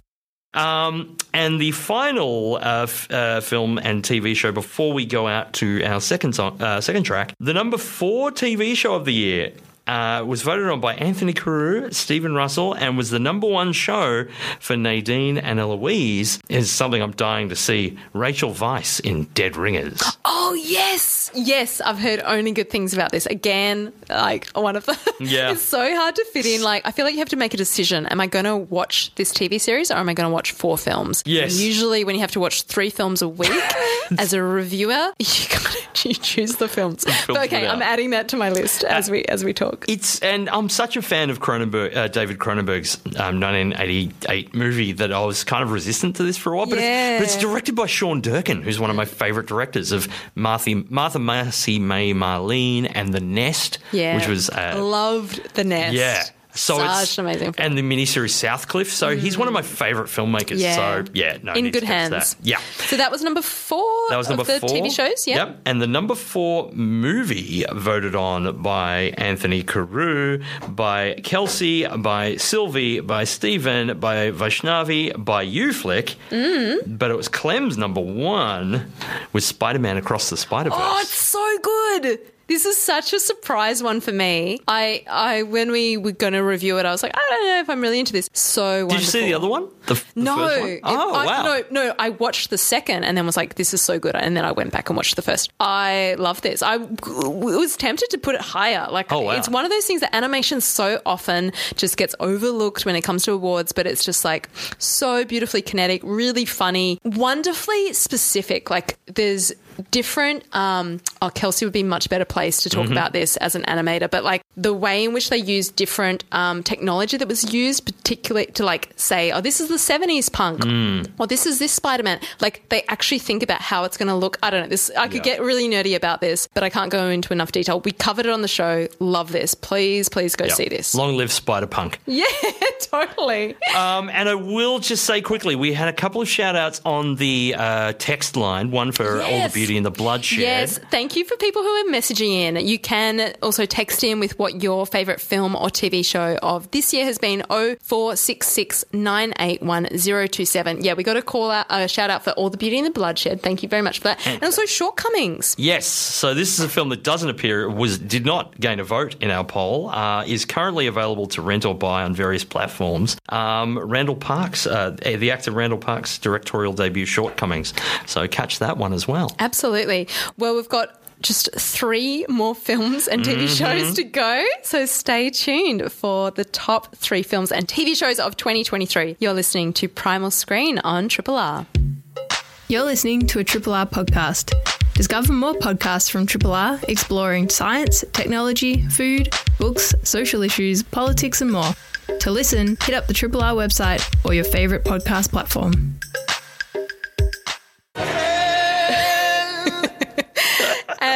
Um, and the final uh, f- uh, film and TV show before we go out to our second song, uh, second track, the number four TV show of the year. Uh, was voted on by Anthony Carew, Stephen Russell, and was the number one show for Nadine and Eloise. Is something I'm dying to see. Rachel Weisz in Dead Ringers. Oh yes, yes. I've heard only good things about this. Again, like one of the. Yeah. it's so hard to fit in. Like I feel like you have to make a decision. Am I going to watch this TV series or am I going to watch four films? Yes. And usually, when you have to watch three films a week as a reviewer, you gotta you choose the films. But okay. I'm adding that to my list as we as we talk. It's and I'm such a fan of Cronenberg, uh, David Cronenberg's um, 1988 movie that I was kind of resistant to this for a while. But, it's, but it's directed by Sean Durkin, who's one of my favourite directors of Martha, Martha Marcy May Marlene and The Nest, Yeah, which was uh, loved the nest. yeah. So Such it's an amazing film. and the miniseries Southcliffe. So he's one of my favourite filmmakers. Yeah. So yeah, no, in need to good catch hands. That. Yeah. So that was number four. That was number of the four. TV shows. Yeah. Yep. And the number four movie voted on by Anthony Carew, by Kelsey, by Sylvie, by Stephen, by Vaishnavi, by you, Flick. Mm. But it was Clem's number one was Spider Man Across the Spider Verse. Oh, it's so good. This is such a surprise one for me. I, I when we were going to review it, I was like, I don't know if I'm really into this. So wonderful. Did you see the other one? The, f- the No, first one? It- Oh, I, wow. no, no. I watched the second and then was like, "This is so good," and then I went back and watched the first. I love this. I was tempted to put it higher. Like, Oh, wow. it's one of those things that animation so often just gets overlooked when it comes to awards, but it's just like so beautifully kinetic, really funny, wonderfully specific. Like, there's different. Um, oh, Kelsey would be much better placed to talk Mm-hmm. about this as an animator, but like the way in which they use different um, technology that was used, particularly to like say, oh, this is the 70s punk, Mm. or this is this Spider Man. Like they actually think about how it's going to look. I don't know. This I could Yeah. get really nerdy about this, but I can't go into enough detail. We covered it on the show. Love this. Please, please go Yeah. see this. Long live Spider Punk. yeah, totally. Um, and I will just say quickly, we had a couple of shout outs on the uh, text line, one for All the Beauty and the Bloodshed. Yes, thank you for people who are messaging in. You can also text in with what your favourite film or TV show of this year has been 0466 981 027. Yeah, we got a call out, a shout out for All the Beauty and the Bloodshed. Thank you very much for that. And also Shortcomings. Yes, so this is a film that doesn't appear was did not gain a vote in our poll. Uh, is currently available to rent or buy on various platforms. Um, Randall Park's, uh, the actor Randall Park's directorial debut, Shortcomings. So catch that one as well. Absolutely. Well, we've got just three more films and TV mm-hmm. shows to go. So stay tuned for the top three films and TV shows of 2023. You're listening to Primal Screen on Triple R. You're listening to a Triple R podcast. Discover more podcasts from Triple R exploring science, technology, food, books, social issues, politics, and more. To listen, hit up the Triple R website or your favourite podcast platform.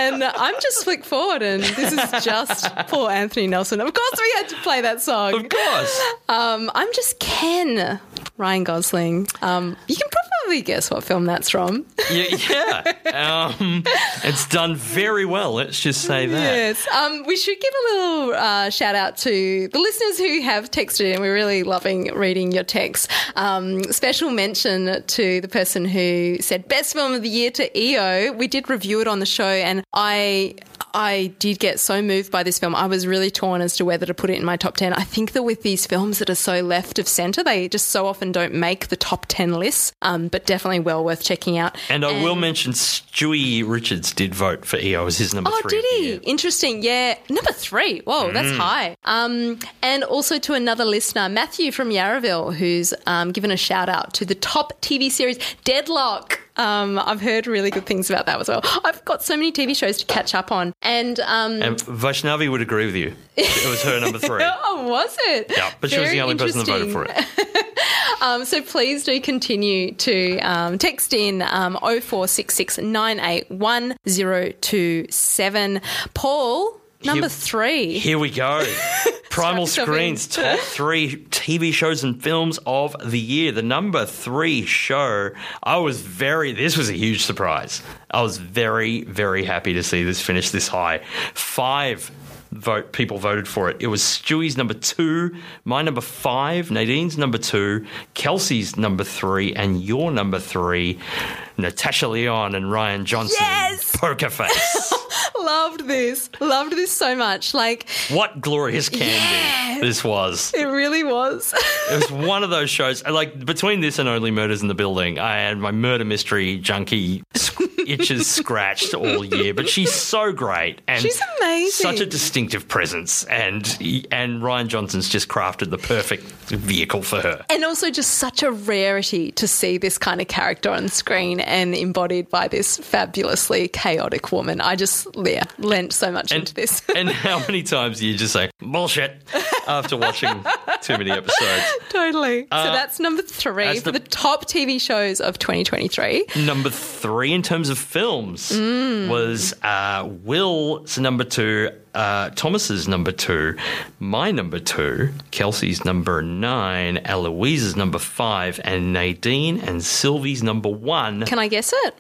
And I'm just Flick Ford, and this is just Paul Anthony Nelson. Of course, we had to play that song. Of course. Um, I'm just Ken, Ryan Gosling. Um, you can probably guess what film that's from. Yeah, yeah. Um, it's done very well. Let's just say that. Yes. Um, we should give a little uh, shout out to the listeners who have texted in. We're really loving reading your texts. Um, special mention to the person who said best film of the year to EO. We did review it on the show, and I I did get so moved by this film. I was really torn as to whether to put it in my top 10. I think that with these films that are so left of centre, they just so often don't make the top 10 lists, um, but definitely well worth checking out. And I will mention Stewie Richards did vote for EO as his number Oh, three. did he? Interesting. Yeah. Number three. Whoa, that's Mm. high. Um, and also to another listener, Matthew from Yarraville, who's um, given a shout out to the top TV series Deadloch. Um, I've heard really good things about that as well. I've got so many TV shows to catch up on. And, um, And Vaishnavi would agree with you. It was her number three. oh, was it? Yeah, but she was Very the only person that voted for it. Um, so please do continue to um, text in um, 0466 981027. Paul, number Here- three. Here we go. Primal Strap yourself in. Screen's top three TV shows and films of the year. The number three show, I was very, this was a huge surprise. I was very, very happy to see this finish this high. Five vote people voted for it. It was Stewie's number two, my number five, Nadine's number two, Kelsey's number three, and your number three, Natasha Lyonne and Rian Johnson. Yes! Poker Face. Loved this. Loved this so much. Like, what glorious candy Yeah. this was. it really was. It was one of those shows. Like between this and Only Murders in the Building, I had my murder mystery junkie itches scratched all year. But she's so great and She's amazing. Such a distinctive presence, and and Rian Johnson's just crafted the perfect vehicle for her. and also just such a rarity to see this kind of character on screen and embodied by this fabulously chaotic woman. I just, yeah, lent so much into this. and how many times do you just say bullshit after watching too many episodes? totally. so that's number three Uh, that's for the- the top TV shows of 2023. Number three in terms of films Mm. was uh, Will's number two, uh, Thomas's number two, my number two, Kelsey's number nine, Eloise's number five, and Nadine and Sylvie's number one. Can I guess it?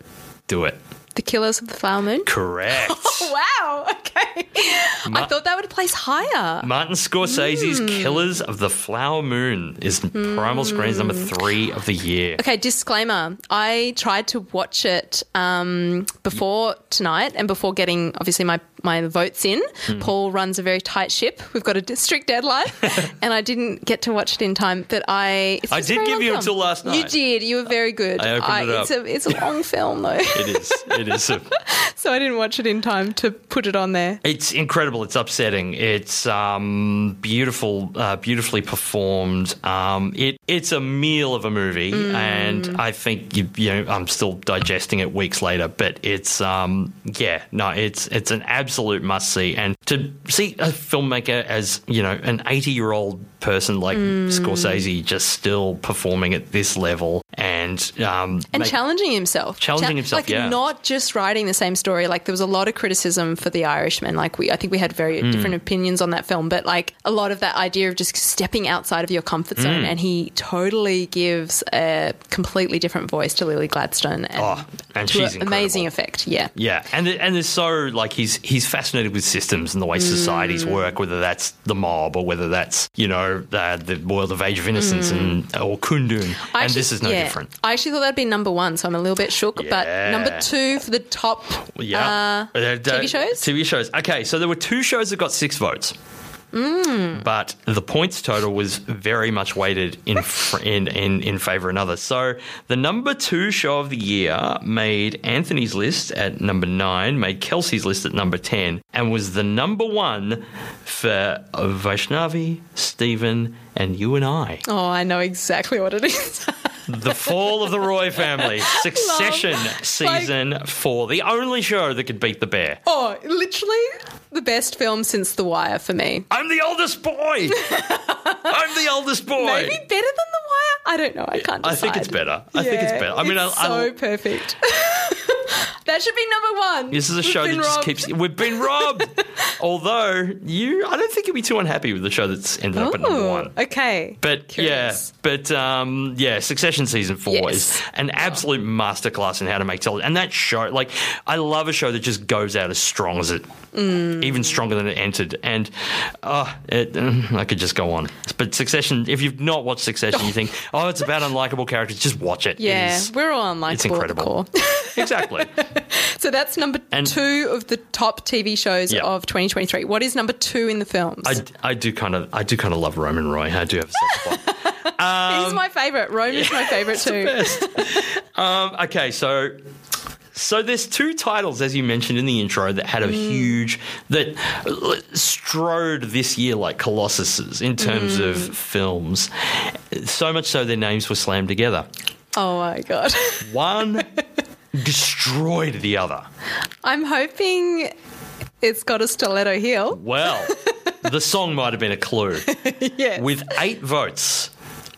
Do it. The Killers of the Flower Moon? Correct. Oh, Wow. Okay. I thought that would place higher. Martin Scorsese's Hmm. Killers of the Flower Moon is Primal Screen's number three of the year. Okay, disclaimer. I tried to watch it um, before tonight and before getting obviously my, my votes in. Hmm. Paul runs a very tight ship. We've got a strict deadline, and I didn't get to watch it in time. But I, I did give you film. until last night. You did. You were very good. I opened it It's up. a it's a long film though, It is. It is. A, so I didn't watch it in time to put it on there. It's incredible. It's upsetting. It's um, beautiful, uh, beautifully performed. Um, it it's a meal of a movie, and I think you, you know I'm still digesting it weeks later. But it's um, yeah, no, it's it's an absolute must see. And to see a filmmaker as you know an 80 year old person like mm. Scorsese just still performing at this level and um, and make- challenging himself. Challenging himself, like yeah. not just writing the same story. Like there was a lot of criticism for The Irishman. Like we, I think we had very Hmm. different opinions on that film, but like a lot of that idea of just stepping outside of your comfort zone, Hmm. and he totally gives a completely different voice to Lily Gladstone, and, Oh, and she's an amazing effect. Yeah. Yeah, and th- and there's so like he's he's fascinated with systems and the way societies work, whether that's the mob or whether that's you know the, the world of Age of Innocence and or Kundun, and actually- this is no yeah. different. I actually thought that'd be number one, so I'm a little bit shook. But number two for the top Yeah, uh, Uh, TV shows? TV shows. Okay, so there were two shows that got six votes. Mm. But the points total was very much weighted in, fr- in in in favor of another. So the number two show of the year made Anthony's list at number nine, made Kelsey's list at number ten, and was the number one for Vaishnavi, Stephen, and you and I. Oh, I know exactly what it is. The Fall of the Roy Family, Succession season four, the only show that could beat the Bear. oh, literally the best film since The Wire for me. I'm the oldest boy. I'm the oldest boy. Maybe better than The Wire. I don't know. I can't. Decide. I think it's better. I think it's better. I mean, I, so I, perfect. That should be number one. This is a We've show that been just keeps. We've been robbed. Although you, I don't think you'll be too unhappy with the show that's ended up at number one. Okay. But Curious. yeah, but um, yeah, Succession season four Yes. is an absolute masterclass in how to make television. And that show, like, I love a show that just goes out as strong as it, Mm. even stronger than it entered. And uh, it, mm, I could just go on. But Succession, if you've not watched Succession, you think, oh, it's about unlikable characters. Just watch it. It Yeah, is- we're all unlikable it's incredible. exactly. so that's number And- two of the top TV shows Yeah. of 2023. What is number two in the films? I, I do kind of I do kind of love Roman Roy. I do have a soft spot. He's my favorite. Rome is my favorite too. Um, okay, so so there's two titles, as you mentioned in the intro, that had a huge that strode this year like colossuses in terms of films. So much so their names were slammed together. Oh my god. One destroyed the other. I'm hoping it's got a stiletto heel. Well, the song might have been a clue. Yes. With eight votes,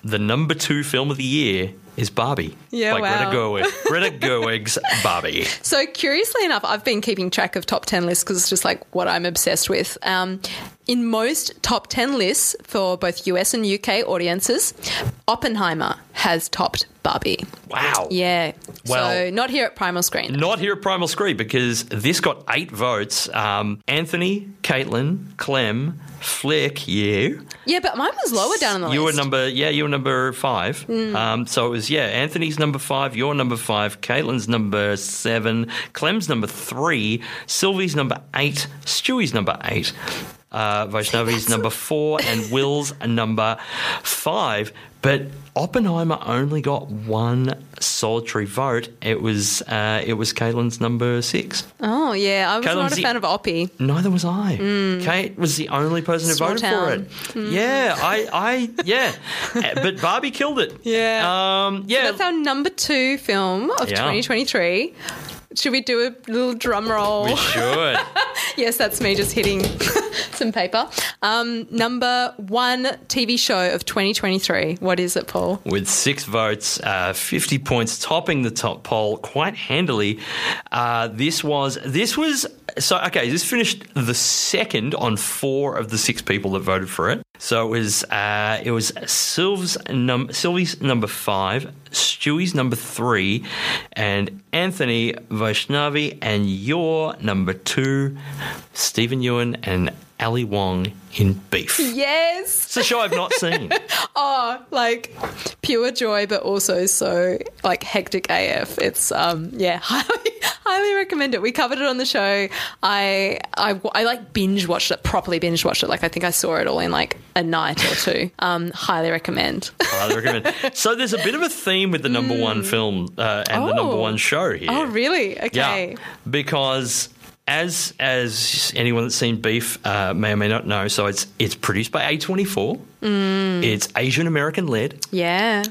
the number two film of the year is Barbie. Yeah, by wow. Greta Gerwig. Greta Gerwig's Barbie. So curiously enough, I've been keeping track of top 10 lists because it's just like what I'm obsessed with. Um, in most top 10 lists for both US and UK audiences, Oppenheimer has topped Barbie. Wow. Yeah. Well- so not here at Primal Screen. Not here at Primal Screen because this got eight votes. Um, Anthony, Caitlin, Clem, Flick, you. Yeah, but mine was lower down on the list. You were number, yeah, you were number five. Mm. Um, so it was, yeah, Anthony's number five, you're number five, Caitlin's number seven, Clem's number three, Sylvie's number eight, Stewie's number eight, uh, Vaishnavi's number four, and Will's number five. But Oppenheimer only got one solitary vote. It was uh, it was Caitlin's number six. oh, yeah. I was Caitlin's not a the- fan of Oppie. Neither was I. Kate was the only person who Mm. Small voted town. for it. Yeah, I, I, yeah. Uh, but Barbie killed it. Yeah. Um, yeah. That's our number two film of Yeah. 2023. Should we do a little drum roll? we should. Yes, that's me just hitting some paper. Um, number one TV show of 2023. What is it, Paul? With six votes, uh, 50 points, topping the top poll quite handily. Uh, this was, this was, so, okay, this finished the second on four of the six people that voted for it. So it was, uh, it was Sylv's num- Sylvie's number five, Stewie's number three, and Anthony Vaishnavi, and your number two, Steven Yeun and Ali Wong in Beef. Yes. It's a show I've not seen. Oh, like pure joy, but also so like hectic AF. It's um yeah, highly highly recommend it. We covered it on the show. I I, I like binge watched it properly. Binge watched it. Like I think I saw it all in like a night or two. Um, highly recommend. highly recommend. So there's a bit of a theme with the number one film uh, and the number Oh. one show here. oh really? Okay. Yeah, because as as anyone that's seen Beef uh, may or may not know, so it's it's produced by A24. Mm. It's Asian American led, Yeah.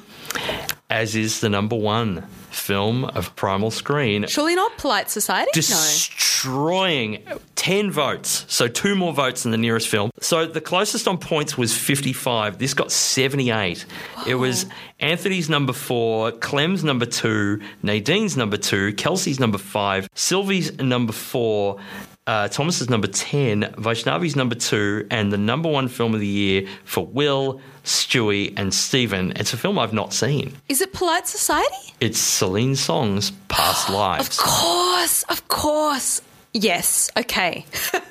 as is the number one film of Primal Screen. Surely not Polite Society. no. destroying 10 votes. So two more votes than the nearest film. So the closest on points was 55. This got 78. It was Anthony's number four, Clem's number two, Nadine's number two, Kelsey's number five, Sylvie's number four. Uh, is number 10, Vaishnavi's number two, and the number one film of the year for Will, Stewie, and Stephen. It's a film I've not seen. Is it Polite Society? It's Celine Song's Past Lives. Of course, of course. Yes. Okay.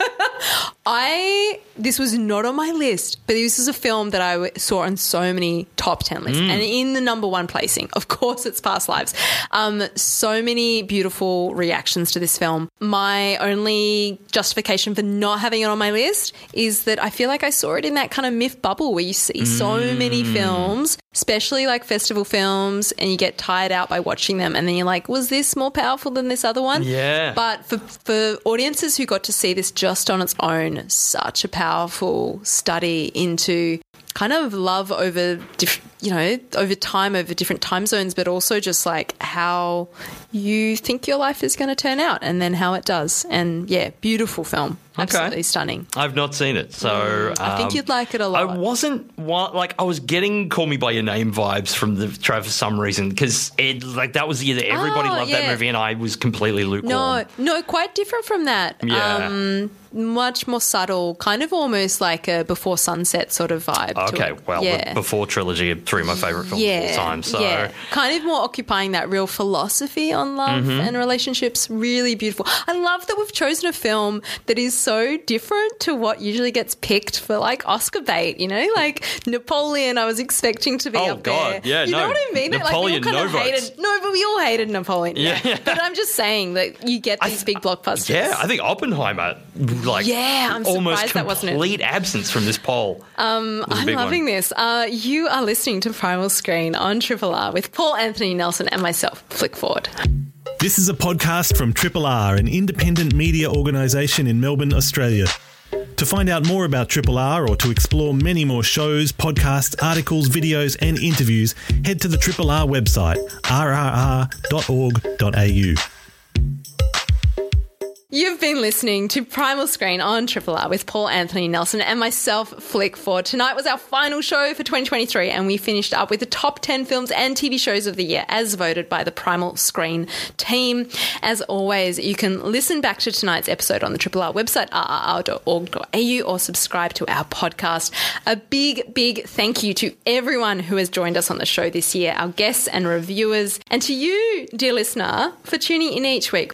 I this was not on my list, but this is a film that I saw on so many top ten lists, and in the number one placing. Of course, it's Past Lives. Um, so many beautiful reactions to this film. My only justification for not having it on my list is that I feel like I saw it in that kind of myth bubble where you see so many films, especially like festival films, and you get tired out by watching them, and then you're like, was this more powerful than this other one? Yeah. But for, for audiences who got to see this just on its own, such a powerful study into kind of love over, diff- you know, over time, over different time zones, but also just like how you think your life is going to turn out and then how it does. And yeah, beautiful film. Absolutely stunning. I've not seen it, so I think um, you'd like it a lot. I wasn't like I was getting "Call Me by Your Name" vibes from the trailer for some reason because it like that was the year that everybody Oh, loved yeah. that movie and I was completely lukewarm. No, no, quite different from that. Yeah. Um, much more subtle, kind of almost like a before sunset sort of vibe. to Okay, well, yeah. the Before trilogy three of my favorite films yeah, of all time. So yeah, kind of more occupying that real philosophy on love Mm-hmm. and relationships. Really beautiful. I love that we've chosen a film that is so different to what usually gets picked for like Oscar bait. You know, like Napoleon. I was expecting to be Oh, up God, there. yeah, you know no. what I mean? Napoleon, like we all no kind of votes. hated. No, but we all hated Napoleon. Yeah, Yeah. but I'm just saying that you get these big blockbusters. yeah, I think Oppenheimer like Yeah, I'm almost surprised that wasn't it. complete absence from this poll. Um, I'm loving this. Uh, you are listening to Primal Screen on Triple R with Paul Anthony Nelson and myself, Flick Ford. This is a podcast from Triple R, an independent media organisation in Melbourne, Australia. To find out more about Triple R or to explore many more shows, podcasts, articles, videos, and interviews, head to the Triple R website, rrr.org.au. You've been listening to Primal Screen on Triple R with Paul Anthony Nelson and myself, Flick Ford. Tonight was our final show for 2023, and we finished up with the top 10 films and TV shows of the year as voted by the Primal Screen team. As always, you can listen back to tonight's episode on the Triple R website, rrr.org.au, or subscribe to our podcast. A big, big thank you to everyone who has joined us on the show this year, our guests and reviewers, and to you, dear listener, for tuning in each week.